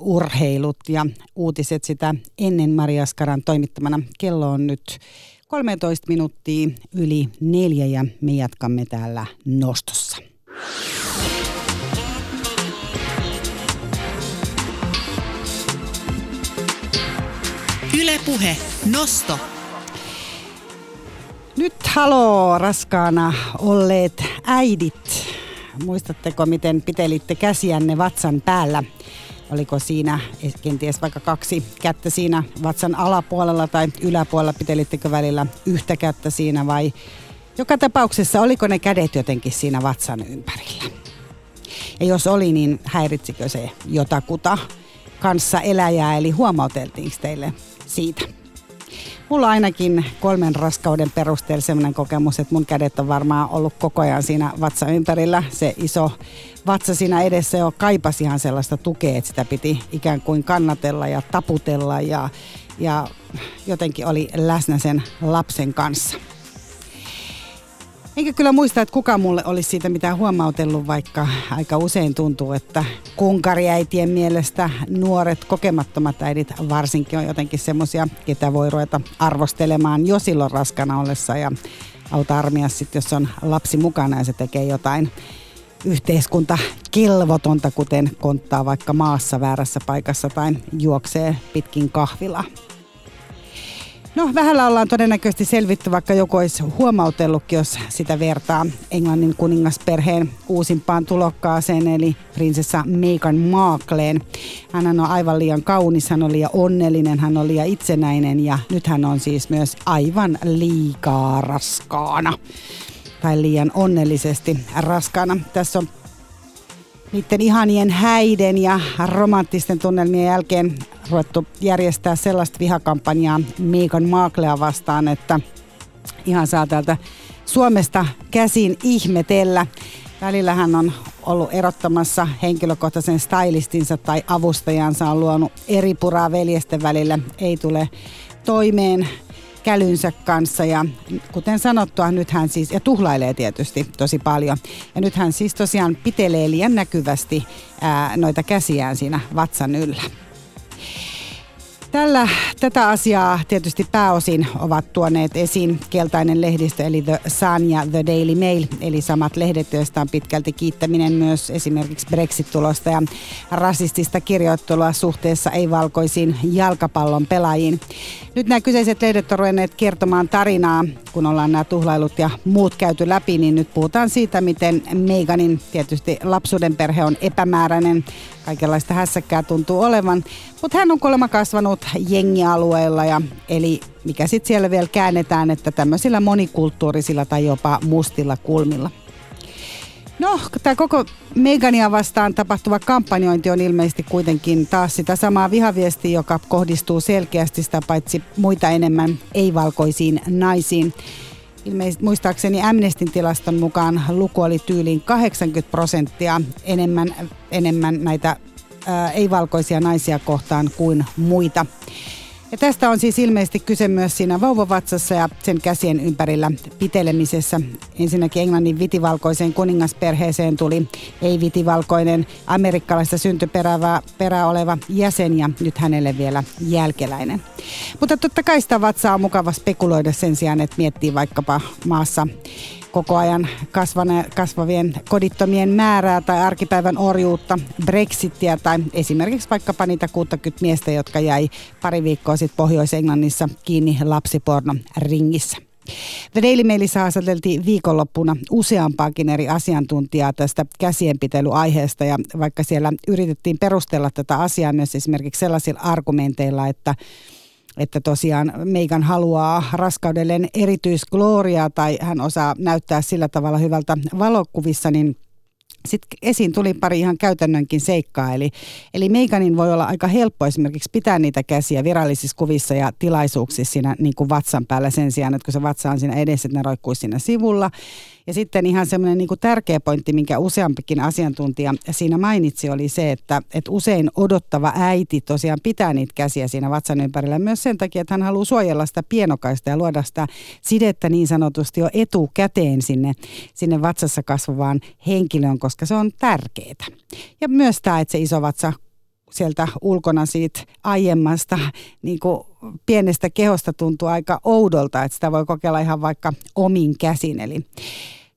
urheilut ja uutiset sitä ennen Maria Skaran toimittamana. Kello on nyt 13 minuuttia yli neljä ja me jatkamme täällä nostossa. Ylepuhe Nosto. Nyt haloo raskaana olleet äidit. Muistatteko, miten pitelitte käsiänne vatsan päällä? Oliko siinä kenties vaikka kaksi kättä siinä vatsan alapuolella tai yläpuolella? Pitelittekö välillä yhtä kättä siinä vai joka tapauksessa oliko ne kädet jotenkin siinä vatsan ympärillä? Ja jos oli, niin häiritsikö se jotakuta kanssa eläjää, eli huomauteltiinko teille siitä? Mulla ainakin kolmen raskauden perusteella sellainen kokemus, että mun kädet on varmaan ollut koko ajan siinä vatsa ympärillä. Se iso vatsa siinä edessä jo kaipasi ihan sellaista tukea, että sitä piti ikään kuin kannatella ja taputella ja, ja jotenkin oli läsnä sen lapsen kanssa. Enkä kyllä muista, että kuka mulle olisi siitä mitään huomautellut, vaikka aika usein tuntuu, että kunkariäitien mielestä nuoret kokemattomat äidit varsinkin on jotenkin semmoisia, ketä voi ruveta arvostelemaan jo silloin raskana ollessa ja auta armias sitten, jos on lapsi mukana ja se tekee jotain yhteiskunta kelvotonta, kuten konttaa vaikka maassa väärässä paikassa tai juoksee pitkin kahvila. No vähällä ollaan todennäköisesti selvitty, vaikka joku olisi huomautellutkin, jos sitä vertaa Englannin kuningasperheen uusimpaan tulokkaaseen, eli prinsessa Meghan Markleen. Hän on aivan liian kaunis, hän on liian onnellinen, hän on liian itsenäinen ja nyt hän on siis myös aivan liikaa raskaana tai liian onnellisesti raskaana. Tässä on niiden ihanien häiden ja romanttisten tunnelmien jälkeen ruvettu järjestää sellaista vihakampanjaa Megan Marklea vastaan, että ihan saa täältä Suomesta käsin ihmetellä. Välillä hän on ollut erottamassa henkilökohtaisen stylistinsa tai avustajansa, on luonut eri puraa veljesten välillä, ei tule toimeen kälynsä kanssa ja kuten sanottua, nyt hän siis, ja tuhlailee tietysti tosi paljon, ja nyt hän siis tosiaan pitelee liian näkyvästi ää, noita käsiään siinä vatsan yllä. Tällä, tätä asiaa tietysti pääosin ovat tuoneet esiin keltainen lehdistö eli The Sun ja The Daily Mail, eli samat lehdet, joista on pitkälti kiittäminen myös esimerkiksi Brexit-tulosta ja rasistista kirjoittelua suhteessa ei-valkoisiin jalkapallon pelaajiin. Nyt nämä kyseiset lehdet on ruvenneet kertomaan tarinaa, kun ollaan nämä tuhlailut ja muut käyty läpi, niin nyt puhutaan siitä, miten Meganin tietysti lapsuuden perhe on epämääräinen, kaikenlaista hässäkkää tuntuu olevan, mutta hän on kuulemma kasvanut jengialueella ja eli mikä sitten siellä vielä käännetään, että tämmöisillä monikulttuurisilla tai jopa mustilla kulmilla. No, tämä koko Megania vastaan tapahtuva kampanjointi on ilmeisesti kuitenkin taas sitä samaa vihaviestiä, joka kohdistuu selkeästi sitä paitsi muita enemmän ei-valkoisiin naisiin. Ilmeisesti muistaakseni Amnestin tilaston mukaan luku oli tyyliin 80 prosenttia enemmän, enemmän näitä ei-valkoisia naisia kohtaan kuin muita. Ja tästä on siis ilmeisesti kyse myös siinä vauvavatsassa ja sen käsien ympärillä pitelemisessä. Ensinnäkin Englannin vitivalkoiseen kuningasperheeseen tuli ei-vitivalkoinen amerikkalaista syntyperää perää oleva jäsen ja nyt hänelle vielä jälkeläinen. Mutta totta kai sitä vatsaa on mukava spekuloida sen sijaan, että miettii vaikkapa maassa koko ajan kasvane, kasvavien kodittomien määrää tai arkipäivän orjuutta, Brexitia tai esimerkiksi vaikkapa niitä 60 miestä, jotka jäi pari viikkoa sitten Pohjois-Englannissa kiinni lapsiporno ringissä. The Daily Mailissa haastateltiin viikonloppuna useampaakin eri asiantuntijaa tästä käsienpitelyaiheesta ja vaikka siellä yritettiin perustella tätä asiaa myös esimerkiksi sellaisilla argumenteilla, että että tosiaan Meikan haluaa raskaudelleen erityisgloriaa tai hän osaa näyttää sillä tavalla hyvältä valokuvissa, niin sitten esiin tuli pari ihan käytännönkin seikkaa, eli, eli Meikanin voi olla aika helppo esimerkiksi pitää niitä käsiä virallisissa kuvissa ja tilaisuuksissa siinä niin kuin vatsan päällä sen sijaan, että kun se vatsa on siinä edessä, että ne roikkuisi siinä sivulla. Ja sitten ihan semmoinen niin tärkeä pointti, minkä useampikin asiantuntija siinä mainitsi, oli se, että, että usein odottava äiti tosiaan pitää niitä käsiä siinä vatsan ympärillä myös sen takia, että hän haluaa suojella sitä pienokaista ja luoda sitä sidettä niin sanotusti jo etukäteen sinne, sinne vatsassa kasvavaan henkilöön, koska se on tärkeää. Ja myös tämä, että se iso vatsa sieltä ulkona siitä aiemmasta niin kuin pienestä kehosta tuntuu aika oudolta, että sitä voi kokeilla ihan vaikka omin käsin. Eli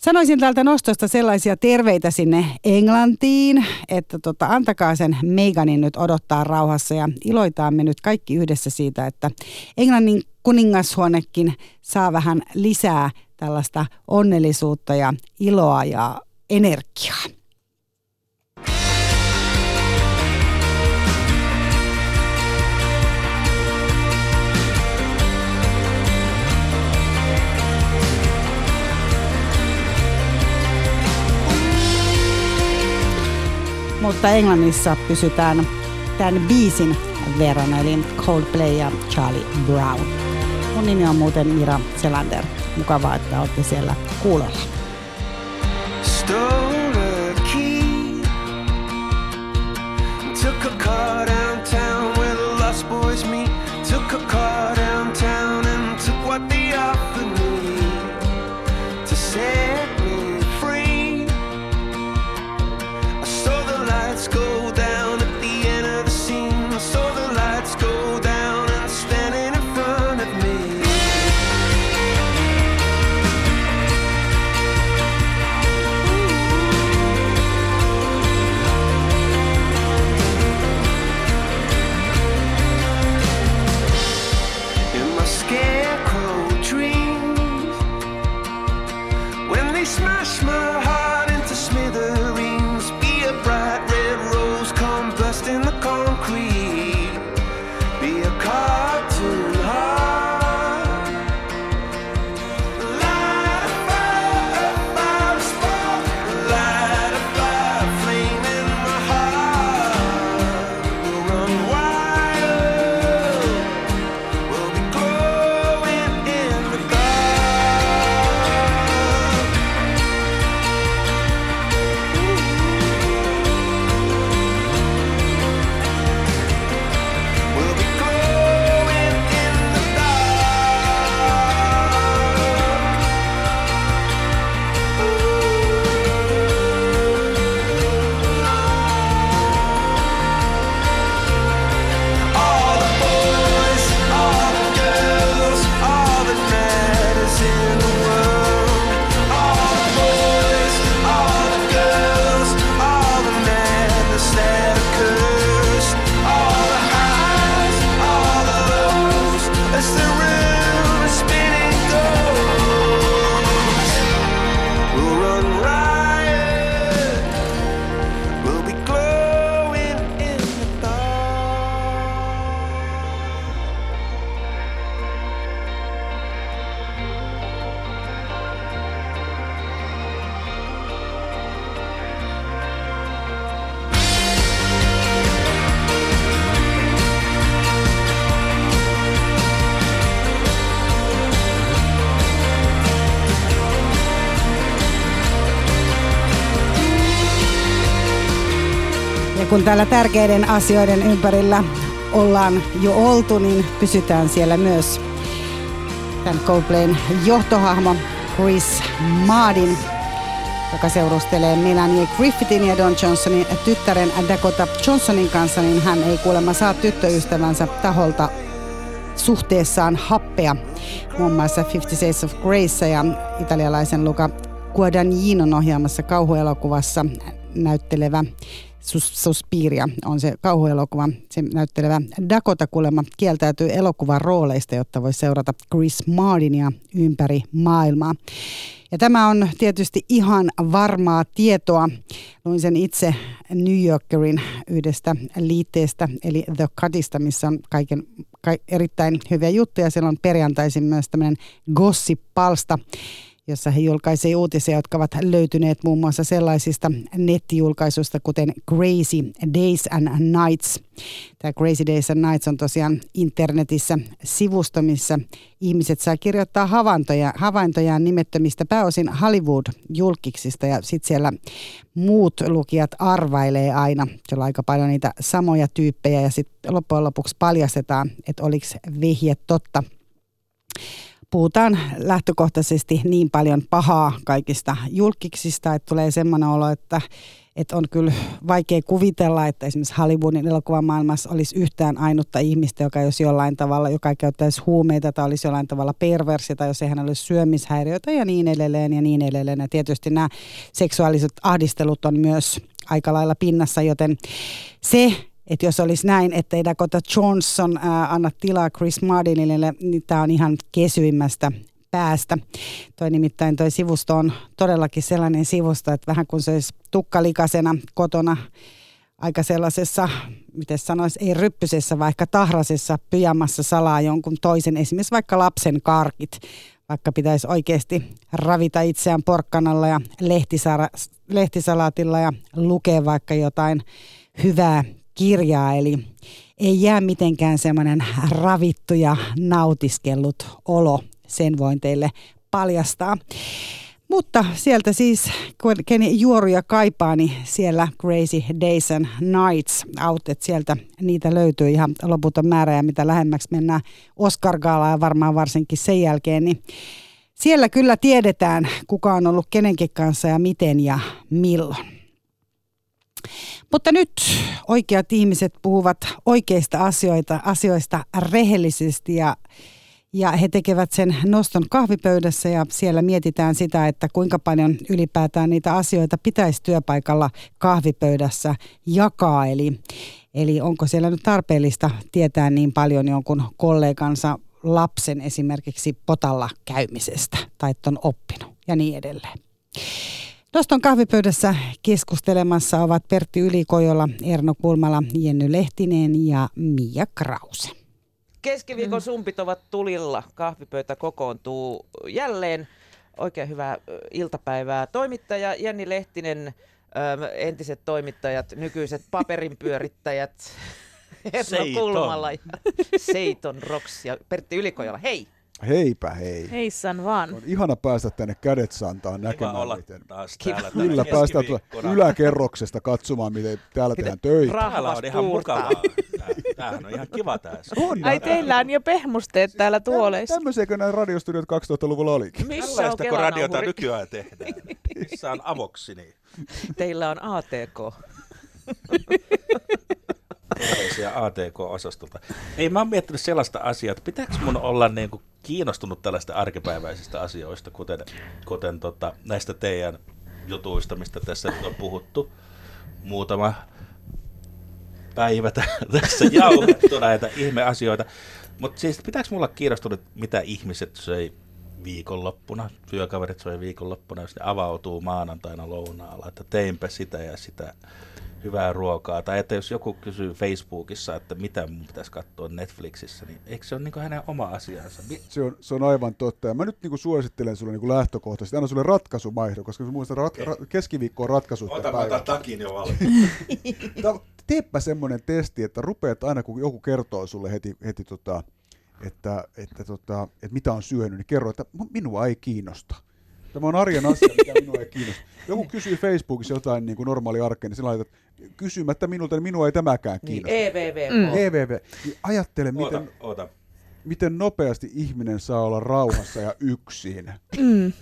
Sanoisin täältä nostosta sellaisia terveitä sinne Englantiin, että tota, antakaa sen Meganin nyt odottaa rauhassa ja iloitaan me nyt kaikki yhdessä siitä, että Englannin kuningashuonekin saa vähän lisää tällaista onnellisuutta ja iloa ja energiaa. Mutta Englannissa pysytään tämän biisin verran, eli Coldplay ja Charlie Brown. Mun nimi on muuten Mira Selander. Mukavaa, että olette siellä kuulolla. Took a car kun täällä tärkeiden asioiden ympärillä ollaan jo oltu, niin pysytään siellä myös tämän Coldplayn johtohahmo Chris Maadin, joka seurustelee Melanie Griffithin ja Don Johnsonin tyttären Dakota Johnsonin kanssa, niin hän ei kuulemma saa tyttöystävänsä taholta suhteessaan happea. Muun muassa Fifty Shades of Grace ja italialaisen Luca Guadagninon ohjaamassa kauhuelokuvassa näyttelevä Suspiria on se kauhuelokuva. Se näyttelevä Dakota kuulemma kieltäytyy elokuvan rooleista, jotta voi seurata Chris Martinia ympäri maailmaa. Ja tämä on tietysti ihan varmaa tietoa. Luin sen itse New Yorkerin yhdestä liitteestä, eli The Cutista, missä on kaiken, ka, erittäin hyviä juttuja. Siellä on perjantaisin myös tämmöinen gossip-palsta jossa he julkaisivat uutisia, jotka ovat löytyneet muun muassa sellaisista nettijulkaisuista, kuten Crazy Days and Nights. Tämä Crazy Days and Nights on tosiaan internetissä sivusto, missä ihmiset saa kirjoittaa havaintoja, havaintojaan nimettömistä pääosin Hollywood-julkiksista ja sitten siellä muut lukijat arvailee aina. Siellä on aika paljon niitä samoja tyyppejä ja sitten loppujen lopuksi paljastetaan, että oliko vihje totta puhutaan lähtökohtaisesti niin paljon pahaa kaikista julkiksista, että tulee semmoinen olo, että että on kyllä vaikea kuvitella, että esimerkiksi Hollywoodin elokuvamaailmassa olisi yhtään ainutta ihmistä, joka jos jollain tavalla, joka käyttäisi huumeita tai olisi jollain tavalla perversi tai jos ei hänellä olisi syömishäiriöitä ja niin edelleen ja niin edelleen. Ja tietysti nämä seksuaaliset ahdistelut on myös aika lailla pinnassa, joten se, että jos olisi näin, että Dakota Johnson ää, anna tilaa Chris Martinille, niin tämä on ihan kesyimmästä päästä. Toi nimittäin toi sivusto on todellakin sellainen sivusto, että vähän kun se olisi tukkalikasena kotona aika sellaisessa, miten sanoisi, ei ryppysessä, vaikka tahrasessa pyjamassa salaa jonkun toisen, esimerkiksi vaikka lapsen karkit, vaikka pitäisi oikeasti ravita itseään porkkanalla ja lehtisalaatilla ja lukea vaikka jotain hyvää kirjaa, eli ei jää mitenkään semmoinen ravittu ja nautiskellut olo sen voin teille paljastaa. Mutta sieltä siis, ken juoruja kaipaa, niin siellä Crazy Days and Nights out, että sieltä niitä löytyy ihan loputon määrä ja mitä lähemmäksi mennään Oscar ja varmaan varsinkin sen jälkeen, niin siellä kyllä tiedetään, kuka on ollut kenenkin kanssa ja miten ja milloin. Mutta nyt oikeat ihmiset puhuvat oikeista asioita, asioista rehellisesti ja ja he tekevät sen noston kahvipöydässä ja siellä mietitään sitä, että kuinka paljon ylipäätään niitä asioita pitäisi työpaikalla kahvipöydässä jakaa. Eli, eli onko siellä nyt tarpeellista tietää niin paljon jonkun kollegansa lapsen esimerkiksi potalla käymisestä tai on oppinut ja niin edelleen. Noston kahvipöydässä keskustelemassa ovat Pertti Ylikojola, Erno Kulmala, Jenny Lehtinen ja Mia Krause. Keskiviikon mm. sumpit ovat tulilla. Kahvipöytä kokoontuu jälleen. Oikein hyvää iltapäivää. Toimittaja Jenni Lehtinen, entiset toimittajat, nykyiset paperinpyörittäjät, Erno Kulmala ja Seiton Roks ja Pertti Ylikojala. Hei! Heipä hei. Heissan vaan. On ihana päästä tänne kädet santaan näkemään, olla miten... taas täällä Kyllä päästään yläkerroksesta katsomaan, miten täällä tehdään töitä. Täällä on ihan mukavaa. Tämähän on ihan kiva tässä. On, Ai teillä on jo pehmusteet täällä tuoleissa. Tämmöisiäkö nämä radiostudiot 2000-luvulla olikin? Missä on kun radiota nykyään tehdään? Missä on avoksini? Teillä on ATK. Terveisiä ATK-osastolta. Ei, mä oon miettinyt sellaista asiaa, että pitääkö mun olla niin kuin kiinnostunut tällaista arkipäiväisistä asioista, kuten, kuten tota, näistä teidän jutuista, mistä tässä nyt on puhuttu muutama päivä tässä jauhettu näitä ihmeasioita. Mutta siis pitääkö mulla kiinnostunut, mitä ihmiset söi viikonloppuna, työkaverit söi viikonloppuna, jos ne avautuu maanantaina lounaalla, että teinpä sitä ja sitä hyvää ruokaa. Tai että jos joku kysyy Facebookissa, että mitä mun pitäisi katsoa Netflixissä, niin eikö se ole niin hänen oma asiansa? Se on, se on aivan totta. Ja mä nyt niin suosittelen sulle niin lähtökohtaisesti, anna sulle ratkaisumaihdo, koska muistan, rat, okay. ra, keskiviikko on ratkaisu. Ota, mä takin jo valmiin. Teepä semmoinen testi, että rupeat aina, kun joku kertoo sulle heti, heti tota, että, että, tota, että mitä on syönyt, niin kerro, että minua ei kiinnosta. Tämä on arjen asia, mikä minua ei kiinnosta. Joku kysyy Facebookissa jotain niin kuin normaali arkeen, niin sä laitat, kysymättä minulta, niin minua ei tämäkään niin, kiinnosta. Niin, EVV. Mm. EVV. Niin ajattele, miten, oota, oota. miten nopeasti ihminen saa olla rauhassa ja yksin. Mm.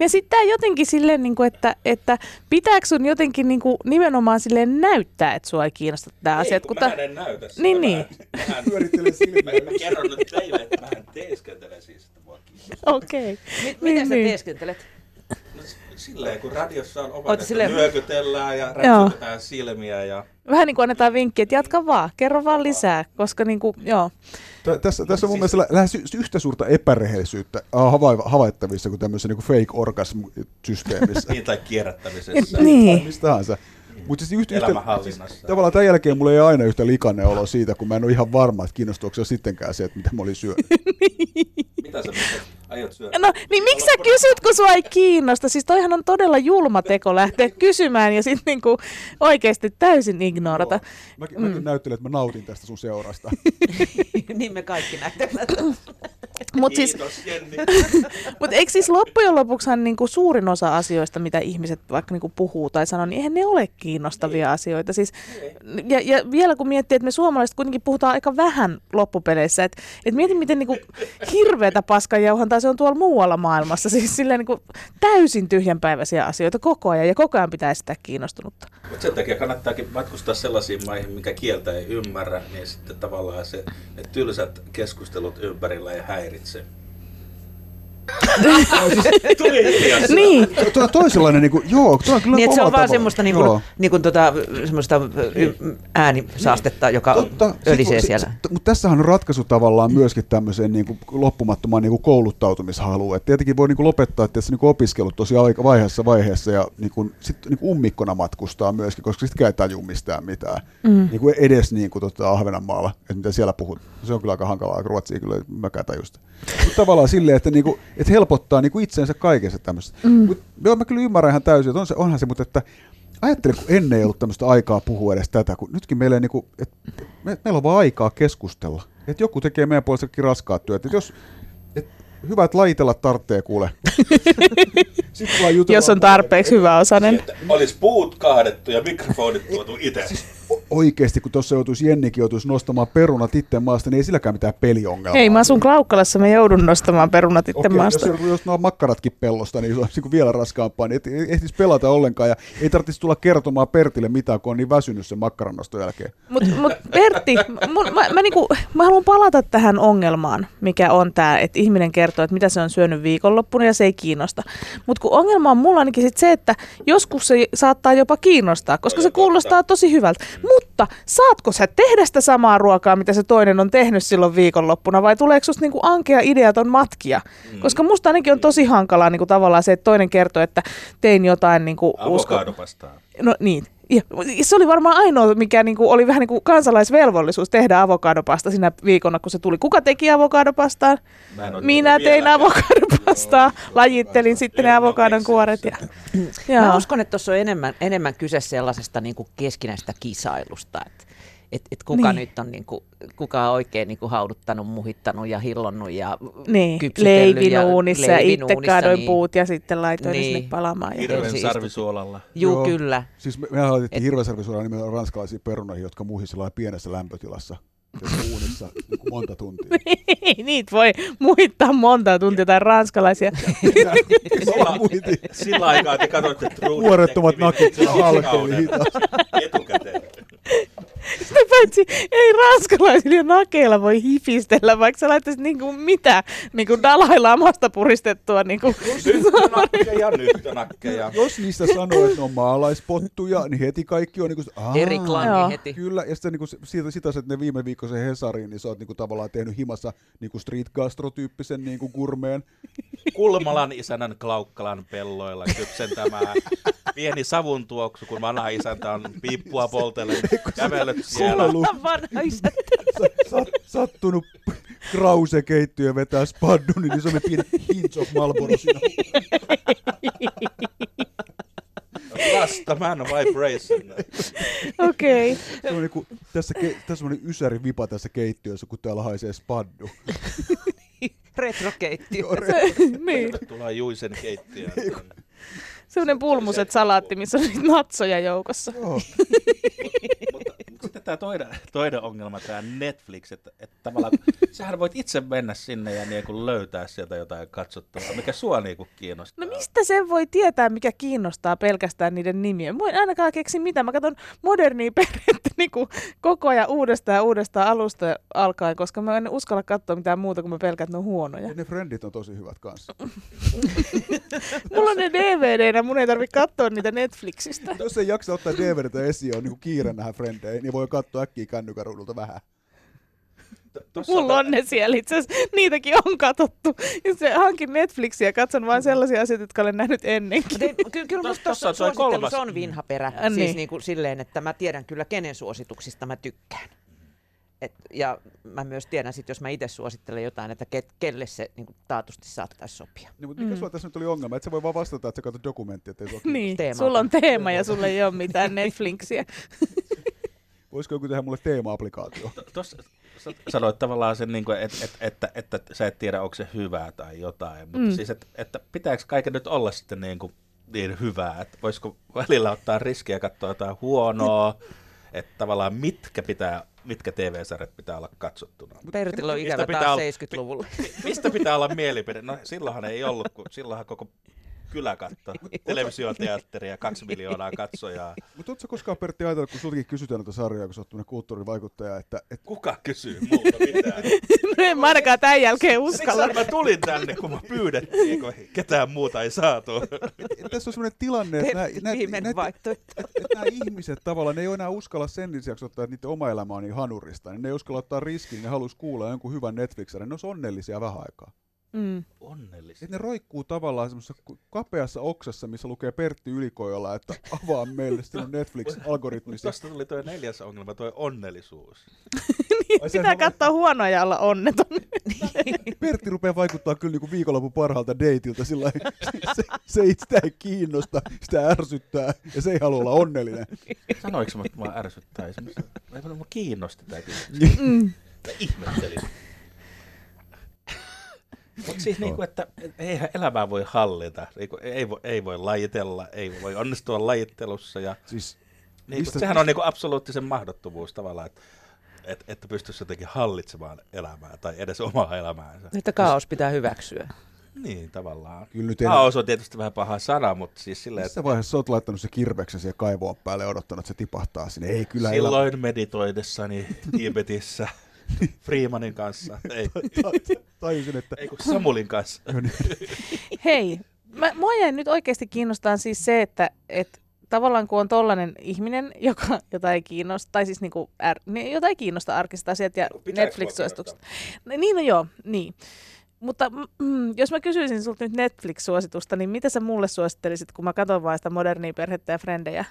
Ja sitten tämä jotenkin silleen, niin kuin, että, että pitääkö sun jotenkin niin kuin, nimenomaan silleen näyttää, että sua ei kiinnosta tämä asia. Kun mä en näytä sitä. Niin, niin. Mä, pyörittelen silmiä. Mä, mä kerron nyt teille, että mä teeskentelen siis, Okei. Okay. Miten niin, sä niin. teeskentelet? No, silleen, kun radiossa on opetettu, silleen... nyökytellään ja räpsytetään silmiä. Ja... Vähän niin kuin annetaan vinkki, että jatka vaan, kerro vaan lisää, koska niin kuin, joo. Tässä, tässä on mun mielestä lähes yhtä suurta epärehellisyyttä havaittavissa kuin tämmöisessä niin fake orgasm-systeemissä. niin, tai kierrättämisessä. niin. Mistä tahansa. Mutta siis yhtä, yhtä, siis, tavallaan tämän jälkeen mulla ei aina yhtä likainen olo siitä, kun mä en ole ihan varma, että kiinnostuuko se sittenkään se, että mitä mä olin syönyt. mitä sä aiot syödä? No niin miksi sä kysyt, kun sua ei kiinnosta? Siis toihan on todella julma teko lähteä kysymään ja sitten niinku oikeasti täysin ignorata. Joo. Mäkin, mm. mäkin näyttelen, että mä nautin tästä sun seurasta. niin me kaikki näyttelemme. Mutta siis, Jenni. mut eikö siis loppujen lopuksihan niinku suurin osa asioista, mitä ihmiset vaikka niinku puhuu tai sanoo, niin eihän ne ole kiinnostavia asioita. Siis, ja, ja vielä kun miettii, että me suomalaiset kuitenkin puhutaan aika vähän loppupeleissä, että et mieti miten niinku hirveätä paskanjauhantaa se on tuolla muualla maailmassa. Siis silleen niinku täysin tyhjänpäiväisiä asioita koko ajan ja koko ajan pitää sitä kiinnostunutta. Mutta sen takia kannattaakin matkustaa sellaisiin maihin, mikä kieltä ei ymmärrä, niin sitten tavallaan se, ne tylsät keskustelut ympärillä ei Tuli. Niin, Tuo on toisenlainen, niin kuin, joo, tuo on kyllä Niin, että se on vaan semmoista, niin kuin, niin kuin tota, semmoista y- äänisaastetta, joka Totta. ölisee Sit- siellä. sit- Mutta tässähän on ratkaisu tavallaan myöskin tämmöiseen niin kuin loppumattomaan niin kuin kouluttautumishaluun. Et tietenkin voi niin kuin lopettaa tässä niin kuin opiskelut tosi aika vaiheessa vaiheessa ja niin kuin, sit, niin kuin ummikkona matkustaa myöskin, koska sitten ei tajua mistään mitään. Mm. Niin kuin edes niin kuin, tota, Ahvenanmaalla, että mitä siellä puhut. Se on kyllä aika hankalaa, ruotsia kyllä mäkään tajusta. Mutta tavallaan silleen, että, niin kuin, että helpottaa niin kuin itseensä kaikessa tämmöistä. Mm. Mut, joo, mä kyllä ymmärrän ihan täysin, että on se, onhan se, mutta että Ajattelin, kun ennen ei ollut tämmöistä aikaa puhua edes tätä, kun nytkin meillä, ei niinku, et, me, meillä on vaan aikaa keskustella. Että joku tekee meidän puolesta kaikki raskaat työt. Et jos, et, hyvä, että lajitella tarvitsee kuule. Jos on tarpeeksi hyvä osainen. Että olisi puut kaadettu ja mikrofonit tuotu itse. Oikeasti, kun tuossa joutuisi Jennikin joutuisi nostamaan perunat itse maasta, niin ei silläkään mitään peliongelmaa. Hei, mä asun Klaukkalassa, mä joudun nostamaan perunat itse Okei, maasta. jos, jos nuo makkaratkin pellosta, niin se on niin vielä raskaampaa, niin et, ei ehtisi pelata ollenkaan ja ei tarvitsisi tulla kertomaan Pertille mitään, kun on niin väsynyt sen makkarannoston jälkeen. Mutta mut Pertti, mun, mä, mä, niinku, mä haluan palata tähän ongelmaan, mikä on tämä, että ihminen kertoo, että mitä se on syönyt viikonloppuna ja se ei kiinnosta. Mutta kun ongelma on mulla ainakin sit se, että joskus se saattaa jopa kiinnostaa, koska se kuulostaa tosi hyvältä. Mutta saatko sä tehdä sitä samaa ruokaa, mitä se toinen on tehnyt silloin viikonloppuna, vai tuleeko susta niinku ankea ideaton matkia? Koska musta ainakin on tosi hankalaa niinku tavallaan se, että toinen kertoo, että tein jotain niinku usko... No niin. Ja, se oli varmaan ainoa, mikä niinku oli vähän niin kuin kansalaisvelvollisuus tehdä avokadopasta siinä viikonna, kun se tuli. Kuka teki avokadopastaa? Mä en oo Minä tein avokadopastaa. Lajittelin sitten ne En oo avokadon kuoret. Ja, Mä Jaa. uskon, että tuossa on enemmän, enemmän kyse sellaisesta niin kuin keskinäistä kisailusta, että et, et kuka Niin. nyt on, niin kuin, kuka on oikein niin kuin hauduttanut, muhittanut ja hillonnut ja Niin, kypsytellyt leivin uunissa ja itse kaadoin niin- puut ja sitten laitoin Niin. sinne palamaan. Ja... Hirven sarvisuolalla. Juu, Joo. kyllä. Siis me, mehän laitettiin hirveäsarvisuoraan nimellä ranskalaisiin perunoihin, jotka muhi sillä lailla pienessä lämpötilassa. tässä Uunissa niin monta tuntia. Niitä voi muittaa monta tuntia tai ranskalaisia. Sillä, sillä aikaa te katsoitte Vuorettomat Detectivea nakit ensi halkeili kauden hitaasti. Etukäteen. Sitä paitsi ei ranskalaisilla nakeilla voi hifistellä, vaikka sä laittaisit niinku mitä, niinku Dalai Lamasta puristettua. Niinku. Nyttönakkeja, nyttönakkeja. Jos niistä sanoo, että ne on maalaispottuja, niin heti kaikki on niin kuin, Eri klangi Joo. heti. Kyllä, ja sitten niin siitä, sitä, että ne viime viikkoisen Hesariin, niin sä oot niin kuin, tavallaan tehnyt himassa niin kuin street gastro-tyyppisen niin kuin gurmeen. Kulmalan isännän Klaukkalan pelloilla kypsentämää pieni savun tuoksu, kun vanha isäntä on piippua poltellen kävellyt siellä. Ollut Vanha isä. sat, sattunut krause keittiö vetää spaddu, niin se on pieni hint of Marlboro siinä. Rasta man vibration. Okei. Okay. Se on niin kuin, tässä, ke, tässä on niin ysäri vipa tässä keittiössä, kun täällä haisee spaddu. Retrokeittiö. niin. Tervetuloa Juisen keittiöön. Sellainen pulmuset salaatti, missä on niitä natsoja joukossa. Joo. Mutta sitten tämä toinen, toinen ongelma, tämä Netflix, että, että tavallaan sähän voit itse mennä sinne ja niin kuin löytää sieltä jotain katsottavaa, mikä sua niin kuin kiinnostaa. No mistä sen voi tietää, mikä kiinnostaa pelkästään niiden nimiä? Mä en ainakaan keksi mitä. Mä katson modernia perhettä niin kuin koko ajan uudestaan ja uudestaan alusta alkaen, koska mä en uskalla katsoa mitään muuta, kuin mä pelkään, että ne on huonoja. Ja ne friendit on tosi hyvät kanssa. Mulla on ne DVDnä, mun ei tarvitse katsoa niitä Netflixistä. Jos ei jaksa ottaa DVDtä esiin, on niin kiire nähdä frendejä, niin voi katsoa äkkiä kännykäruudulta vähän. Tossa Mulla on ne siellä itse asiassa. Niitäkin on katsottu. Ja se hankin Netflixiä ja katson vain sellaisia asioita, jotka olen nähnyt ennenkin. Tein, ky- kyllä Tos- musta tossa tuossa on toi kolmas. suosittelussa on vinhaperä. Äh, siis niin. niin kuin silleen, että mä tiedän kyllä kenen suosituksista mä tykkään. Et, ja mä myös tiedän sit, jos mä itse suosittelen jotain, että ke, kelle se niin kuin taatusti saattaisi sopia. Niin, mutta mikä Mm. sulla tässä nyt oli ongelma? Että sä voi vaan vastata, että sä katsot dokumenttia, ettei sua kiinnosta. Niin, Teemalta. sulla on teema ja sulla ei ole mitään Netflixiä. Voisiko joku tehdä mulle teema-applikaatio? Tuossa sanoit tavallaan sen, niin kuin, että, että, että, että, että sä et tiedä, onko se hyvää tai jotain, mutta mm. siis, että, että pitääkö kaiken nyt olla sitten niin, kuin, niin hyvää, että voisiko välillä ottaa riskiä ja katsoa jotain huonoa, että tavallaan mitkä pitää mitkä TV-sarjat pitää olla katsottuna. Pertillä on ikävä taas olla- 70-luvulla. Mistä pitää olla mielipide? No silloinhan ei ollut, kun silloinhan koko kylä katsoi televisioteatteria, kaksi miljoonaa katsojaa. Mutta ootko koskaan Pertti ajatellut, kun sultakin kysytään noita sarjoja, kun sä oot kulttuurivaikuttaja, että, että Kuka kysyy multa mitään? No en mä ainakaan tämän jälkeen uskalla. Siksi mä tulin tänne, kun mä pyydettiin, kun ketään muuta ei saatu. tässä on semmoinen tilanne, että nämä, nämä, Viimeinen nämä, ihmiset tavallaan, ne ei ole enää uskalla sen lisäksi ottaa, että niiden oma elämä on niin hanurista, niin ne ei uskalla ottaa riskin, ne haluaisi kuulla jonkun hyvän Netflixin, ne olisi onnellisia vähän aikaa. Mm. Onnellista. Että ne roikkuu tavallaan semmoisessa kapeassa oksassa, missä lukee Pertti Ylikojola, että avaa meille sinun Netflix-algoritmisi. Tuosta tuli tuo neljäs ongelma, tuo onnellisuus. Sehän Pitää on- katsoa huonoja ja olla onneton. Pertti rupeaa vaikuttaa kyllä niin kuin viikonlopun parhaalta deitiltä sillä se, se, ei sitä ei kiinnosta, sitä ärsyttää ja se ei halua olla onnellinen. Sanoinko mä, että mä ärsyttäisin? Ei mä kiinnosti tämä Mm. Mä ihmettelin. Mutta siis niinku, että eihän elämää voi hallita. Niinku, ei, voi, ei voi lajitella, ei voi onnistua lajittelussa. Ja, Siis, niinku, Mistä- sehän on niinku absoluuttisen mahdottomuus tavallaan, että et, että pystyisi jotenkin hallitsemaan elämää tai edes omaa elämäänsä. Että kaos pitää hyväksyä. Niin, tavallaan. kyllä nyt en, Kaos on tietysti vähän paha sana, mutta siis silleen, että missä vaiheessa sä oot laittanut se kirveksen siihen kaivoon päälle ja odottanut, että se tipahtaa sinne? Ei kyllä elämä. silloin meditoidessani Tibetissä Freemanin kanssa, ei, Ta- tajusin, että ei kun Samulin kanssa. Hei, mä, mua jäi nyt oikeasti kiinnostaa siis se, että et, tavallaan kun on tollainen ihminen, joka, jota ei kiinnosta, tai siis niinku, är, niin, jota ei kiinnosta arkiset asiat ja No, Netflix-suositukset. No, niin no joo, niin. Mutta mm, jos mä kysyisin sulta nyt Netflix-suositusta, niin mitä sä mulle suosittelisit, kun mä katson vaan sitä modernia perhettä ja frendejä?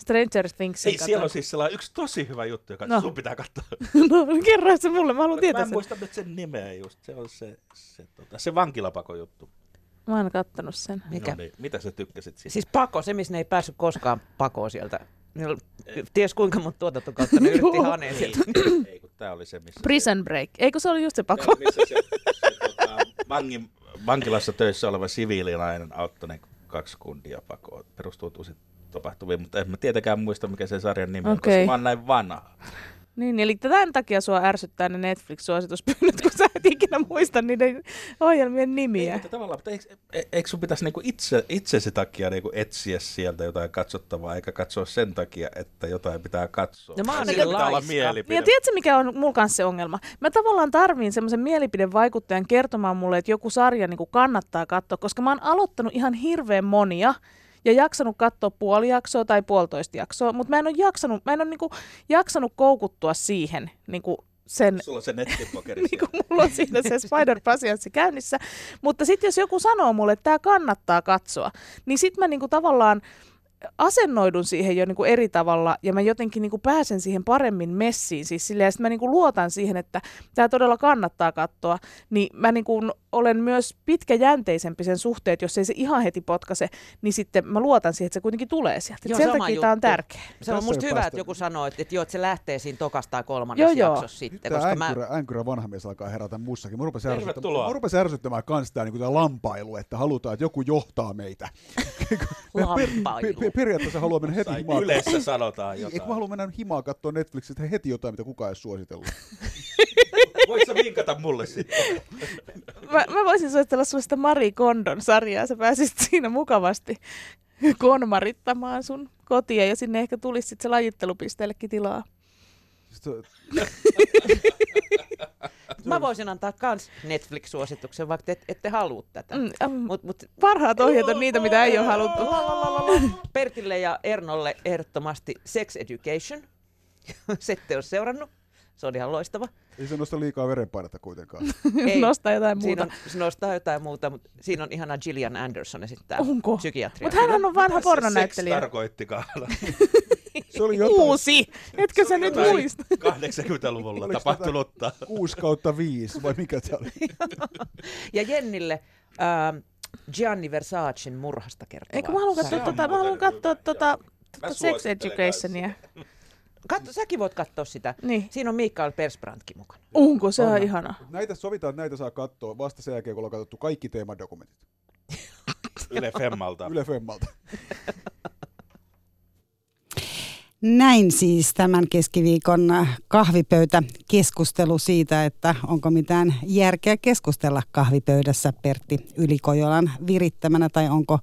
Stranger Things. Ei, siellä on siis sellainen yksi tosi hyvä juttu, joka No. no. sun pitää katsoa. no kerro se mulle, mä haluan Mä tietää en sen. muista nyt sen nimeä just. Se on se, se, tota, se vankilapako juttu. Mä oon kattonut sen. Mikä? No niin, mitä sä tykkäsit siitä? Siis pako, se missä ne ei päässyt koskaan pakoon sieltä. Niillä, ties kuinka monta tuotantokautta ne yritti haneen sieltä. ei, ei, kun tää oli se, missä Prison Break. Eikö se ollut just se se, pako? missä se, se tota, vangin, vankilassa töissä oleva siviilinainen auttoi ne kaksi kundia pakoon. Perustuu tosi tapahtuviin, mutta en mä tietenkään muista, mikä se sarjan nimi on, Okei. koska mä oon näin vanha. Niin, eli tämän takia sua ärsyttää ne Netflix-suosituspyynnöt, kun sä et ikinä muista niiden ohjelmien Ei, nimiä. mutta tavallaan, mutta eikö, e- eikö sun pitäisi niinku itse, itsesi takia niinku etsiä sieltä jotain katsottavaa, eikä katsoa sen takia, että jotain pitää katsoa. No mä oon niin olla laiska. mielipide. Niin, ja tiedätkö, mikä on mulla kanssa se ongelma? Mä tavallaan tarviin semmoisen mielipidevaikuttajan kertomaan mulle, että joku sarja niin kannattaa katsoa, koska mä oon aloittanut ihan hirveän monia ja jaksanut katsoa puoli jaksoa tai puolitoista jaksoa, mutta mä en ole jaksanut, mä en ole niin kuin, jaksanut koukuttua siihen niin kuin sen Sulla on se nettipokeri niin kuin mulla on siinä se spider pasianssi käynnissä. Mutta sitten jos joku sanoo mulle, että tämä kannattaa katsoa, niin sitten mä niinku tavallaan asennoidun siihen jo niinku eri tavalla ja mä jotenkin niinku pääsen siihen paremmin messiin. Siis silleen, ja sit mä niinku luotan siihen, että tämä todella kannattaa katsoa. Niin mä niinku olen myös pitkäjänteisempi sen suhteen, että jos ei se ihan heti potkase, niin sitten mä luotan siihen, että se kuitenkin tulee sieltä. Joo, sen sama takia tämä on juttu. tärkeä. Se on Tässä musta hyvä, päästä- että joku sanoo, että, että joo, että se lähtee siinä tokasta tai kolmannessa Joo, joo. jaksossa sitten. tämä Koska mä, änkyrä, änkyrä vanha mies alkaa herätä mussakin. Mä rupesin ärsyttämään, mä rupesin ärsyttämään kans tää, niin tää lampailu, että halutaan, että joku johtaa meitä. Lampailu. Per, periaatteessa haluaa mennä heti himaan. yleensä sanotaan Ei, kun jotain. mä haluan mennä himaan katsoa Netflixistä heti jotain, mitä kukaan ei ole suositellut. Voit sä vinkata mulle sitten? Mä, mä voisin suositella sulle sitä Marie Kondon sarjaa. Sä pääsisit siinä mukavasti konmarittamaan sun kotia ja sinne ehkä tulisi sit se lajittelupisteellekin tilaa. Mä voisin antaa kans Netflix-suosituksen, vaikka te et, ette halua tätä. Mm, Mut, mut parhaat ohjeet on niitä, mitä ei ole haluttu. Pertille ja Ernolle ehdottomasti Sex Education. Se ette ole seurannut. Se on ihan loistava. ei se nosta liikaa verenpainetta kuitenkaan. Ei. Nostaa jotain Siinä muuta. on, se nostaa jotain muuta, mutta siinä on ihana Gillian Anderson esittää Onko? psykiatria. Mutta hän on vanha Mitä se pornonäyttelijä. seks tarkoittikaan? Se oli jotain Uusi! Etkö sä nyt muista? 80-luvulla Oliko tapahtunutta. 6 kautta 5, vai mikä se oli? Ja Jennille ähm, Gianni Versacen murhasta kertova. Eikö mä haluan katsoa tota, mä haluan katsoa tota, tota Sex Educationia. Katso, säkin voit katsoa sitä. Niin. Siinä on Mikael Persbrandtkin mukana. Onko se on On. ihana? Näitä sovitaan, että näitä saa katsoa vasta sen jälkeen, kun ollaan katsottu kaikki teemadokumentit Yle Femmalta. Yle Femmalta. Näin siis tämän keskiviikon kahvipöytäkeskustelu siitä, että onko mitään järkeä keskustella kahvipöydässä Pertti Ylikojolan virittämänä tai onko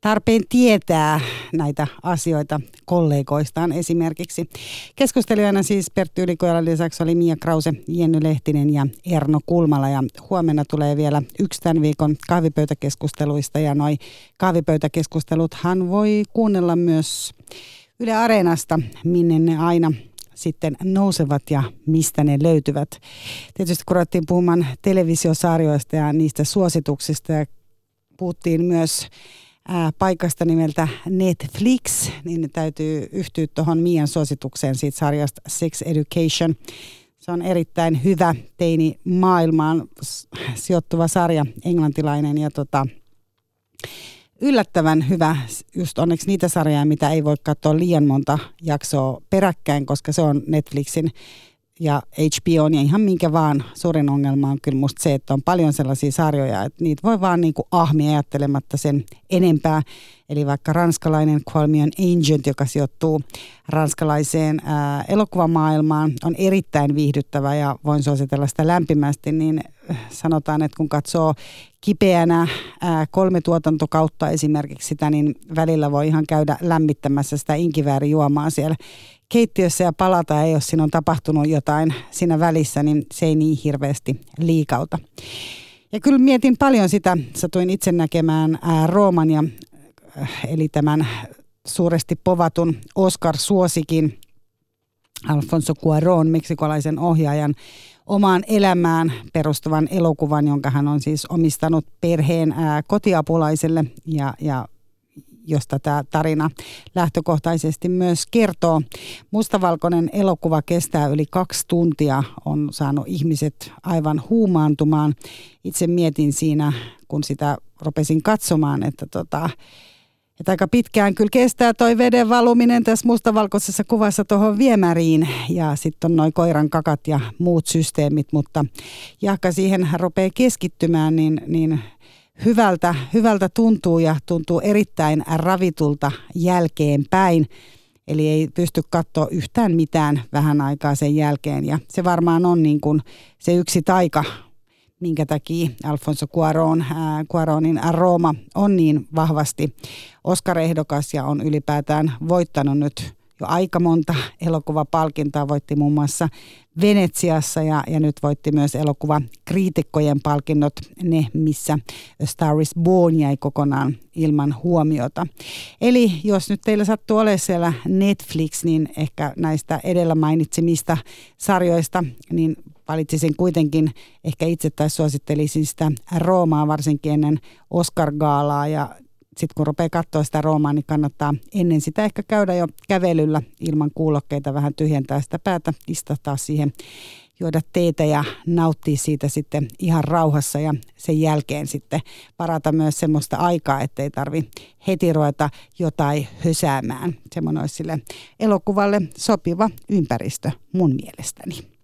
tarpeen tietää näitä asioita kollegoistaan esimerkiksi. Keskustelijana siis Pertti Ylikojolan lisäksi oli Mia Krause, Jenny Lehtinen ja Erno Kulmala ja huomenna tulee vielä yksi tämän viikon kahvipöytäkeskusteluista ja noi kahvipöytäkeskusteluthan voi kuunnella myös Yle Areenasta, minne ne aina sitten nousevat ja mistä ne löytyvät. Tietysti kun ruvettiin puhumaan televisiosarjoista ja niistä suosituksista ja puhuttiin myös paikasta nimeltä Netflix, niin täytyy yhtyä tuohon Mian suositukseen siitä sarjasta Sex Education. Se on erittäin hyvä teini maailmaan sijoittuva sarja, englantilainen ja tota, yllättävän hyvä, just onneksi niitä sarjoja, mitä ei voi katsoa liian monta jaksoa peräkkäin, koska se on Netflixin ja HBO ja ihan minkä vaan. Suurin ongelma on kyllä musta se, että on paljon sellaisia sarjoja, että niitä voi vaan niinku ahmia ajattelematta sen enempää. Eli vaikka ranskalainen an Agent, joka sijoittuu ranskalaiseen ää, elokuvamaailmaan, on erittäin viihdyttävä ja voin suositella sitä lämpimästi, niin sanotaan, että kun katsoo kipeänä ää, kolme tuotantokautta esimerkiksi sitä, niin välillä voi ihan käydä lämmittämässä sitä inkiväärijuomaa siellä keittiössä ja palata, ja jos siinä on tapahtunut jotain siinä välissä, niin se ei niin hirveästi liikauta. Ja kyllä mietin paljon sitä, satuin itse näkemään ää, Rooman ja äh, eli tämän suuresti povatun Oscar-suosikin Alfonso Cuarón, meksikolaisen ohjaajan, omaan elämään perustuvan elokuvan, jonka hän on siis omistanut perheen ää, kotiapulaiselle ja, ja josta tämä tarina lähtökohtaisesti myös kertoo. Mustavalkoinen elokuva kestää yli kaksi tuntia, on saanut ihmiset aivan huumaantumaan. Itse mietin siinä, kun sitä rupesin katsomaan, että tota, että aika pitkään kyllä kestää toi veden valuminen tässä mustavalkoisessa kuvassa tuohon viemäriin ja sitten on noin koiran kakat ja muut systeemit, mutta jahka siihen rupeaa keskittymään, niin, niin hyvältä, hyvältä tuntuu ja tuntuu erittäin ravitulta jälkeenpäin. Eli ei pysty katsoa yhtään mitään vähän aikaa sen jälkeen ja se varmaan on niin kuin se yksi taika minkä takia Alfonso Cuarón, ää, Cuaronin Roma on niin vahvasti Oscar-ehdokas ja on ylipäätään voittanut nyt jo aika monta elokuvapalkintoa. Voitti muun muassa Venetsiassa ja, ja nyt voitti myös elokuvakriitikkojen palkinnot, ne missä A Star is Born jäi kokonaan ilman huomiota. Eli jos nyt teillä sattuu olemaan siellä Netflix, niin ehkä näistä edellä mainitsemista sarjoista, niin valitsisin kuitenkin, ehkä itse tai suosittelisin sitä Roomaa varsinkin ennen Oscar-gaalaa ja sitten kun rupeaa katsoa sitä Roomaa, niin kannattaa ennen sitä ehkä käydä jo kävelyllä ilman kuulokkeita, vähän tyhjentää sitä päätä, istahtaa siihen, juoda teetä ja nauttia siitä sitten ihan rauhassa ja sen jälkeen sitten parata myös semmoista aikaa, ettei tarvi heti ruveta jotain hösäämään. Semmoinen olisi sille elokuvalle sopiva ympäristö mun mielestäni.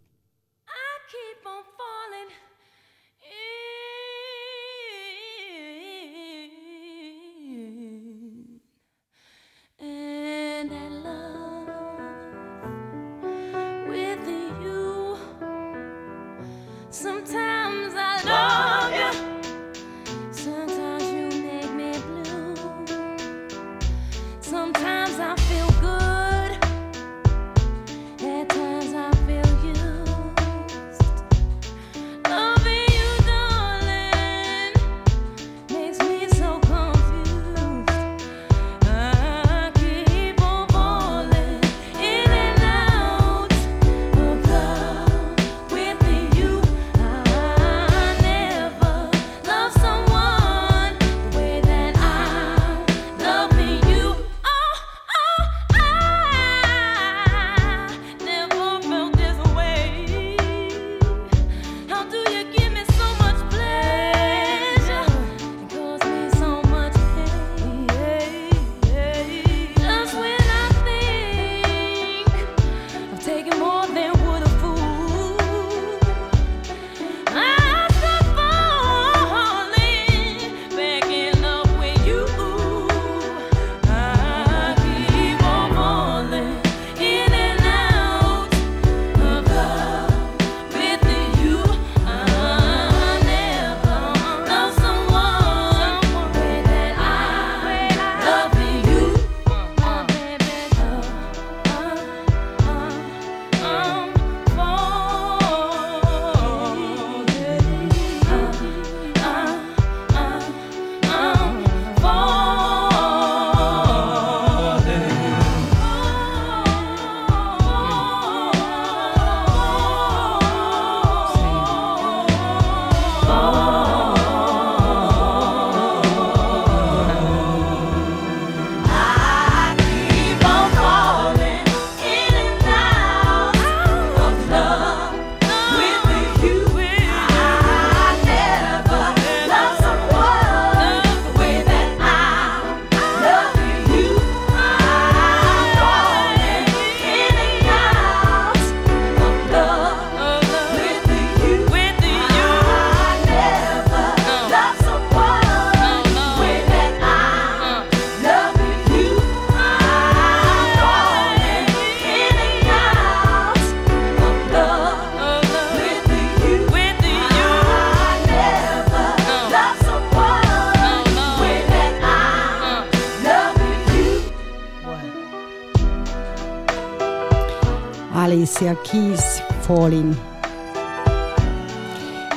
Alicia Keys Falling.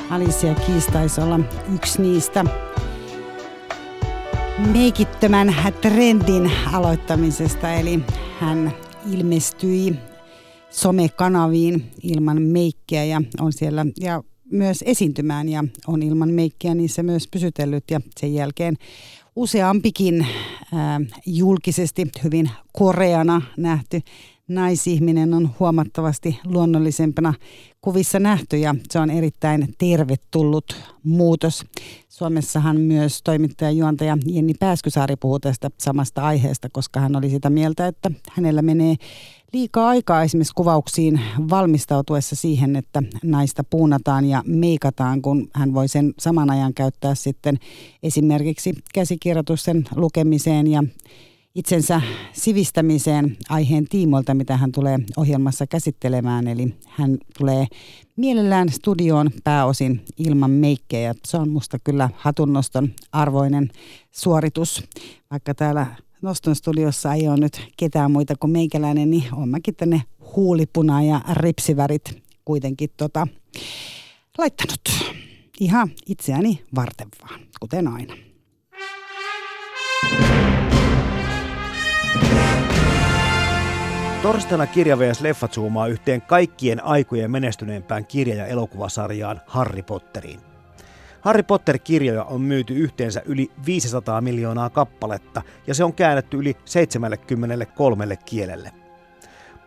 Alicia Keys taisi olla yksi niistä meikittömän trendin aloittamisesta, eli hän ilmestyi somekanaviin ilman meikkiä ja on siellä ja myös esiintymään ja on ilman meikkiä niissä myös pysytellyt ja sen jälkeen useampikin ää, julkisesti hyvin koreana nähty naisihminen on huomattavasti luonnollisempana kuvissa nähty ja se on erittäin tervetullut muutos. Suomessahan myös toimittaja juontaja Jenni Pääskysaari puhuu tästä samasta aiheesta, koska hän oli sitä mieltä, että hänellä menee liikaa aikaa esimerkiksi kuvauksiin valmistautuessa siihen, että naista puunataan ja meikataan, kun hän voi sen saman ajan käyttää sitten esimerkiksi käsikirjoitusten lukemiseen ja itsensä sivistämiseen aiheen tiimoilta, mitä hän tulee ohjelmassa käsittelemään. Eli hän tulee mielellään studioon pääosin ilman meikkejä. Se on musta kyllä hatunnoston arvoinen suoritus. Vaikka täällä Noston studiossa ei ole nyt ketään muita kuin meikäläinen, niin on mäkin tänne huulipuna ja ripsivärit kuitenkin tota, laittanut. Ihan itseäni varten vaan, kuten aina. Torstaina kirja vs. Leffat zoomaa yhteen kaikkien aikojen menestyneempään kirja- ja elokuvasarjaan Harry Potteriin. Harry Potter-kirjoja on myyty yhteensä yli 500 miljoonaa kappaletta ja se on käännetty yli 73 kielelle.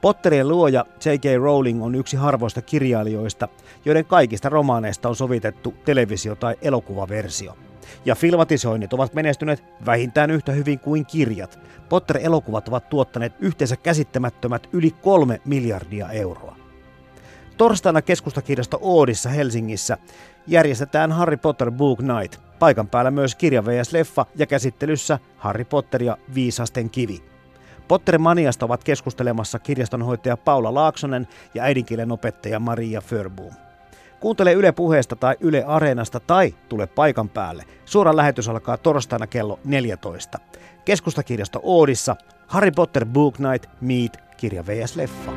Potterien luoja J.K. Rowling on yksi harvoista kirjailijoista, joiden kaikista romaaneista on sovitettu televisio- tai elokuvaversio. Ja filmatisoinnit ovat menestyneet vähintään yhtä hyvin kuin kirjat. Potter-elokuvat ovat tuottaneet yhteensä käsittämättömät yli kolme miljardia euroa. Torstaina keskustakirjasto Oodissa Helsingissä järjestetään Harry Potter Book Night. Paikan päällä myös kirja vs. Leffa ja käsittelyssä Harry Potter ja Viisasten kivi. Pottermaniasta ovat keskustelemassa kirjastonhoitaja Paula Laaksonen ja äidinkielen opettaja Maria Förboom. Kuuntele Yle Puheesta tai Yle Areenasta tai tule paikan päälle. Suora lähetys alkaa torstaina kello 14. Keskustakirjasto Oodissa Harry Potter Book Night Meet kirja vs. Leffa.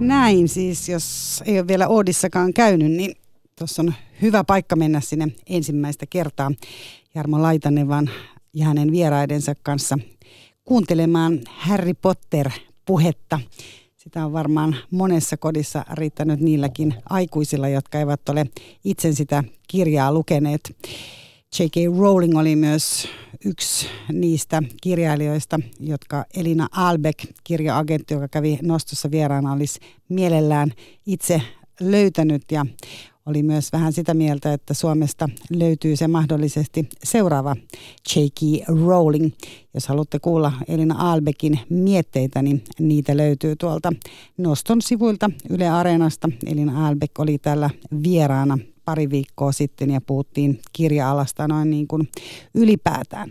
Näin siis, jos ei ole vielä Oodissakaan käynyt, niin tuossa on hyvä paikka mennä sinne ensimmäistä kertaa Jarmo Laitanevan ja hänen vieraidensa kanssa kuuntelemaan Harry Potter-puhetta. Sitä on varmaan monessa kodissa riittänyt niilläkin aikuisilla, jotka eivät ole itse sitä kirjaa lukeneet. J.K. Rowling oli myös yksi niistä kirjailijoista, jotka Elina Albeck, kirjaagentti, joka kävi nostossa vieraana, olisi mielellään itse löytänyt ja oli myös vähän sitä mieltä, että Suomesta löytyy se mahdollisesti seuraava J.K. Rowling. Jos haluatte kuulla Elina Albeckin mietteitä, niin niitä löytyy tuolta Noston sivuilta Yle Areenasta. Elina Albeck oli täällä vieraana pari viikkoa sitten ja puhuttiin kirja-alasta noin niin kuin ylipäätään.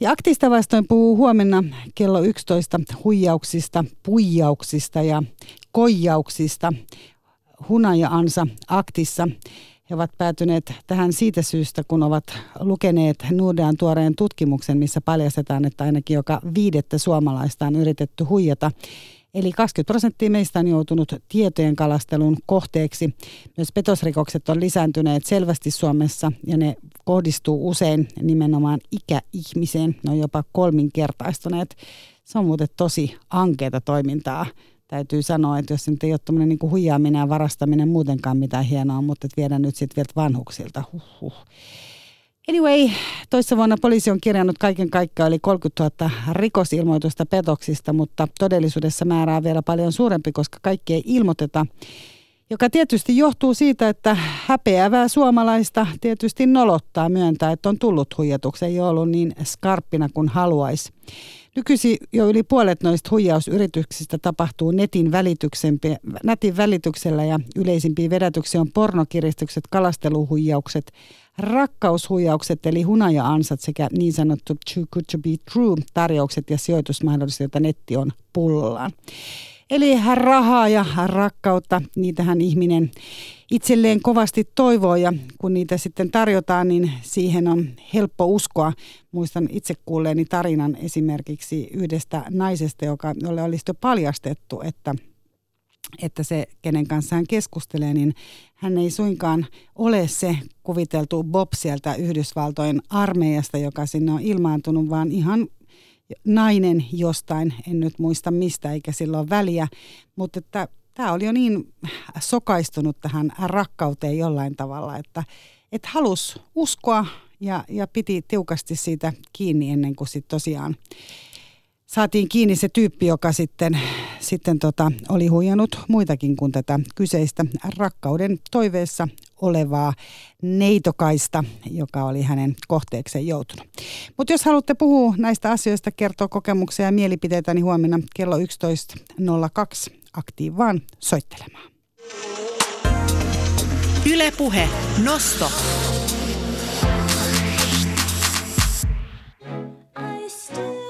Ja aktista vastoin puhuu huomenna kello 11 huijauksista, puijauksista ja koijauksista hunaja-ansa aktissa. He ovat päätyneet tähän siitä syystä, kun ovat lukeneet Nordean tuoreen tutkimuksen, missä paljastetaan, että ainakin joka viidettä suomalaista on yritetty huijata. Eli 20 prosenttia meistä on joutunut tietojen kalastelun kohteeksi. Myös petosrikokset on lisääntyneet selvästi Suomessa ja ne kohdistuu usein nimenomaan ikäihmiseen. Ne on jopa kolminkertaistuneet. Se on muuten tosi ankeita toimintaa täytyy sanoa, että jos nyt ei ole tämmöinen niin huijaaminen ja varastaminen muutenkaan mitään hienoa, mutta että viedä nyt sitten vielä vanhuksilta. Huhhuh. Anyway, toissa vuonna poliisi on kirjannut kaiken kaikkiaan yli 30 000 rikosilmoitusta petoksista, mutta todellisuudessa määrää on vielä paljon suurempi, koska kaikki ei ilmoiteta. Joka tietysti johtuu siitä, että häpeävää suomalaista tietysti nolottaa myöntää, että on tullut huijatuksi, ei ole ollut niin skarppina kuin haluaisi. Nykyisin jo yli puolet noista huijausyrityksistä tapahtuu netin, netin välityksellä ja yleisimpiä vedätyksiä on pornokiristykset, kalasteluhuijaukset, rakkaushuijaukset eli hunaja-ansat sekä niin sanottu too good to be true tarjoukset ja sijoitusmahdollisuudet, joita netti on pullollaan. Eli rahaa ja rakkautta, niitähän ihminen itselleen kovasti toivoo ja kun niitä sitten tarjotaan, niin siihen on helppo uskoa. Muistan itse kuulleeni tarinan esimerkiksi yhdestä naisesta, joka, jolle olisi jo paljastettu, että että se, kenen kanssa hän keskustelee, niin hän ei suinkaan ole se kuviteltu Bob sieltä Yhdysvaltojen armeijasta, joka sinne on ilmaantunut, vaan ihan nainen jostain, en nyt muista mistä eikä silloin väliä, mutta että tämä oli jo niin sokaistunut tähän rakkauteen jollain tavalla, että, että halus uskoa ja, ja piti tiukasti siitä kiinni ennen kuin sitten tosiaan saatiin kiinni se tyyppi, joka sitten, sitten tota, oli huijannut muitakin kuin tätä kyseistä rakkauden toiveessa olevaa neitokaista, joka oli hänen kohteekseen joutunut. Mutta jos haluatte puhua näistä asioista, kertoa kokemuksia ja mielipiteitä, niin huomenna kello 11.02 aktiiv vaan soittelemaan. Ylepuhe Nosto. I still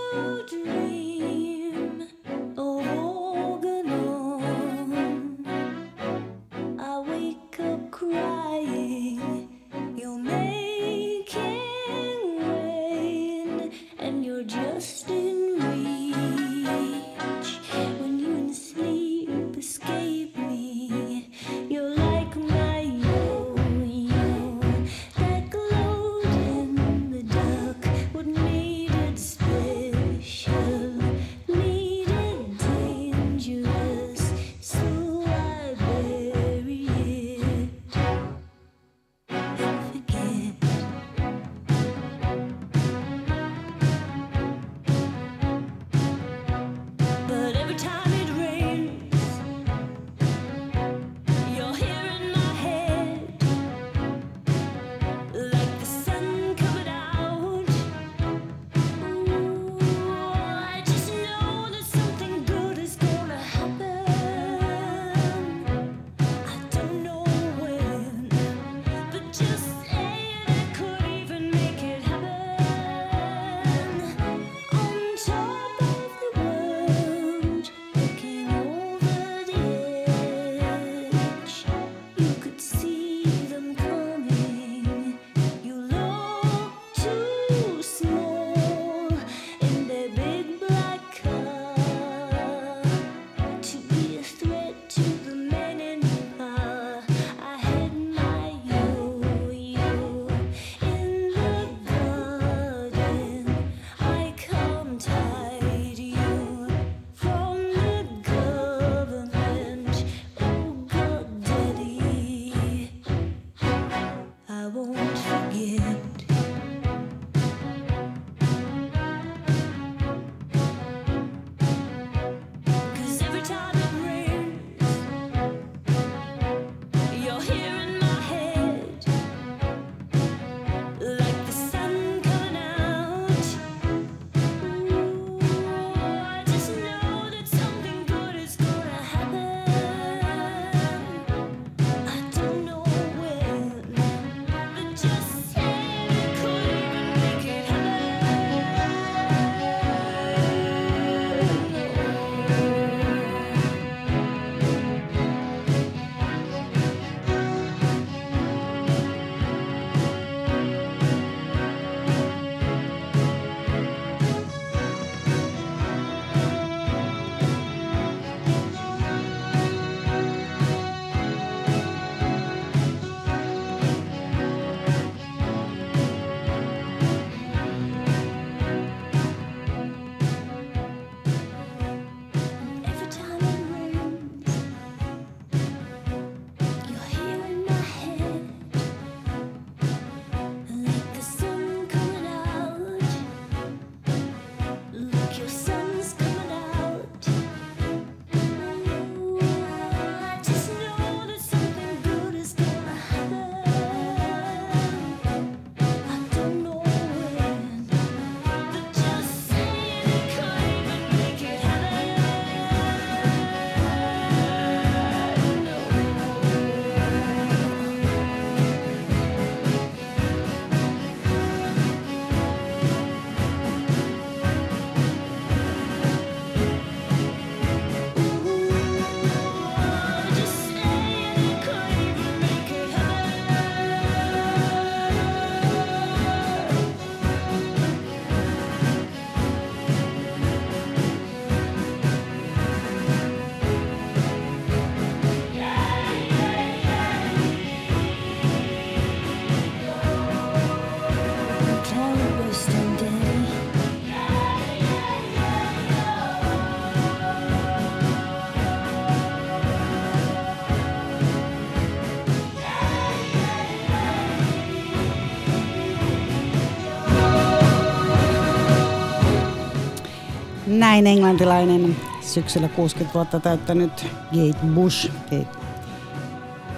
Näin englantilainen syksyllä 60 vuotta täyttänyt Kate Bush, Kate,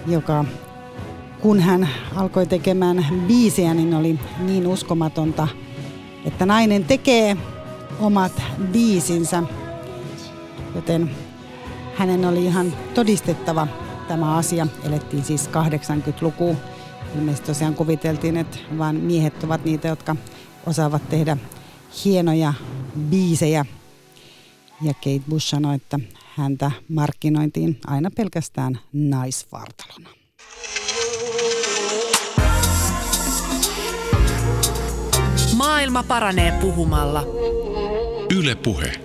joka kun hän alkoi tekemään biisiä, niin oli niin uskomatonta, että nainen tekee omat biisinsä, joten hänen oli ihan todistettava tämä asia. Elettiin siis 80-luku. Ilmeisesti tosiaan kuviteltiin, että vain miehet ovat niitä, jotka osaavat tehdä hienoja biisejä. Ja Kate Bush sanoi, että häntä markkinointiin aina pelkästään naisvartalona. Maailma paranee puhumalla. Yle Puhe.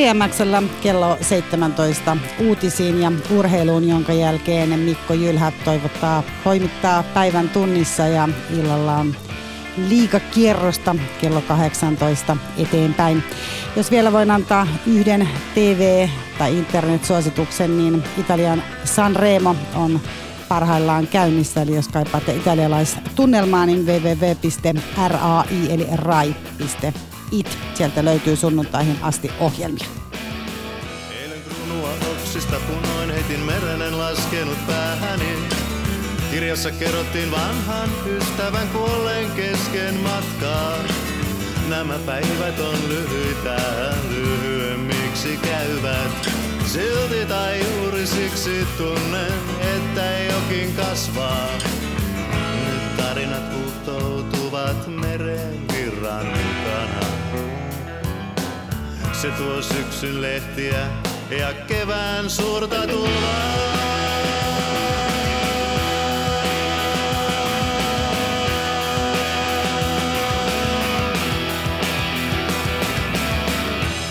CMXllä kello 17 uutisiin ja urheiluun, jonka jälkeen Mikko Jylhä toivottaa, toimittaa päivän tunnissa ja illalla on liikakierrosta kello 18 eteenpäin. Jos vielä voin antaa yhden TV- tai internetsuosituksen, niin Italian Sanremo on parhaillaan käynnissä. Eli jos kaipaatte italialaistunnelmaa, niin www.rai eli rai.it. Sieltä löytyy sunnuntaihin asti ohjelmia. Eilen kruunua oksista punoin heitin merenen laskenut päähäni. Kirjassa kerrottiin vanhan ystävän kuolleen kesken matkaa. Nämä päivät on lyhyitä, lyhyemmiksi käyvät. Silti tai juuri siksi tunnen, että jokin kasvaa. Nyt tarinat huuhtoutuvat meren virran mukana. Se tuo syksyn lehtiä ja kevään suurta tulvaa.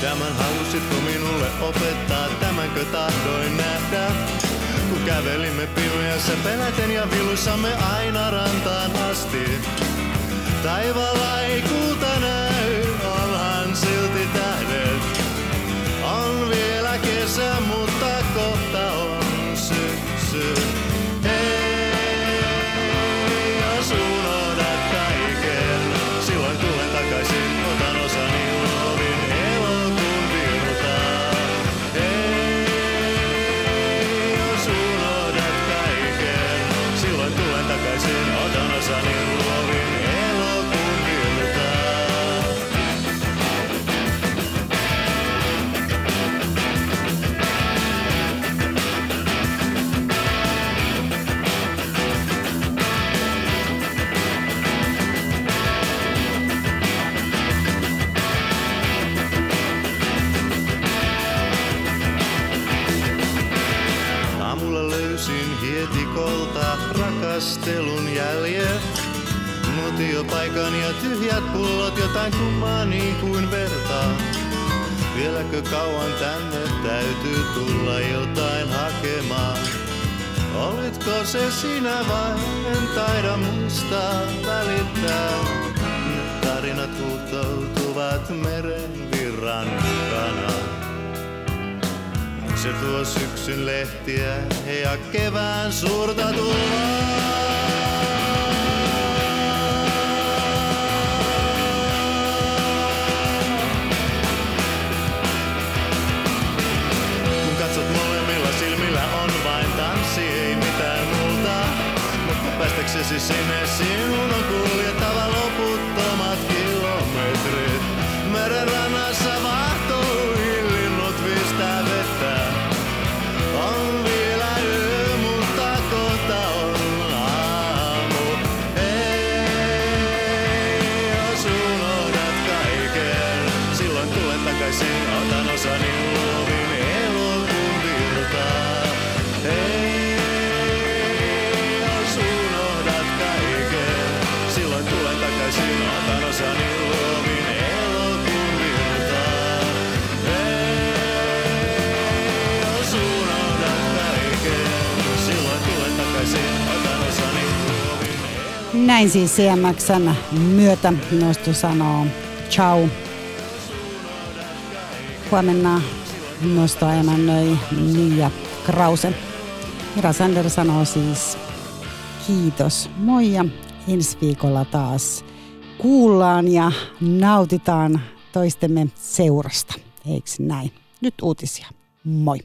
Tämän halusitko minulle opettaa, tämänkö tahdoin nähdä? Kun kävelimme pimeässä peläten ja vilussamme aina rantaan asti. Taivaalla rakastelun jäljet. Nuotiopaikan ja tyhjät pullot, jotain kummaa niin kuin vertaa. Vieläkö kauan tänne täytyy tulla jotain hakemaan? Olitko se sinä vai en taida muistaa välittää? Tarinat huuhtoutuvat meren virran mukana. Se tuo syksyn lehtiä ja kevään suurta tulvaa. Mutta päästäksesi sinne sinun on Näin siis CMXn myötä Nosto sanoo ciao. Huomenna Nostoa emännöi Mia Krause. Mira Sander sanoo siis kiitos. Moi ja ensi viikolla taas kuullaan ja nautitaan toistemme seurasta. Eikö näin? Nyt uutisia. Moi.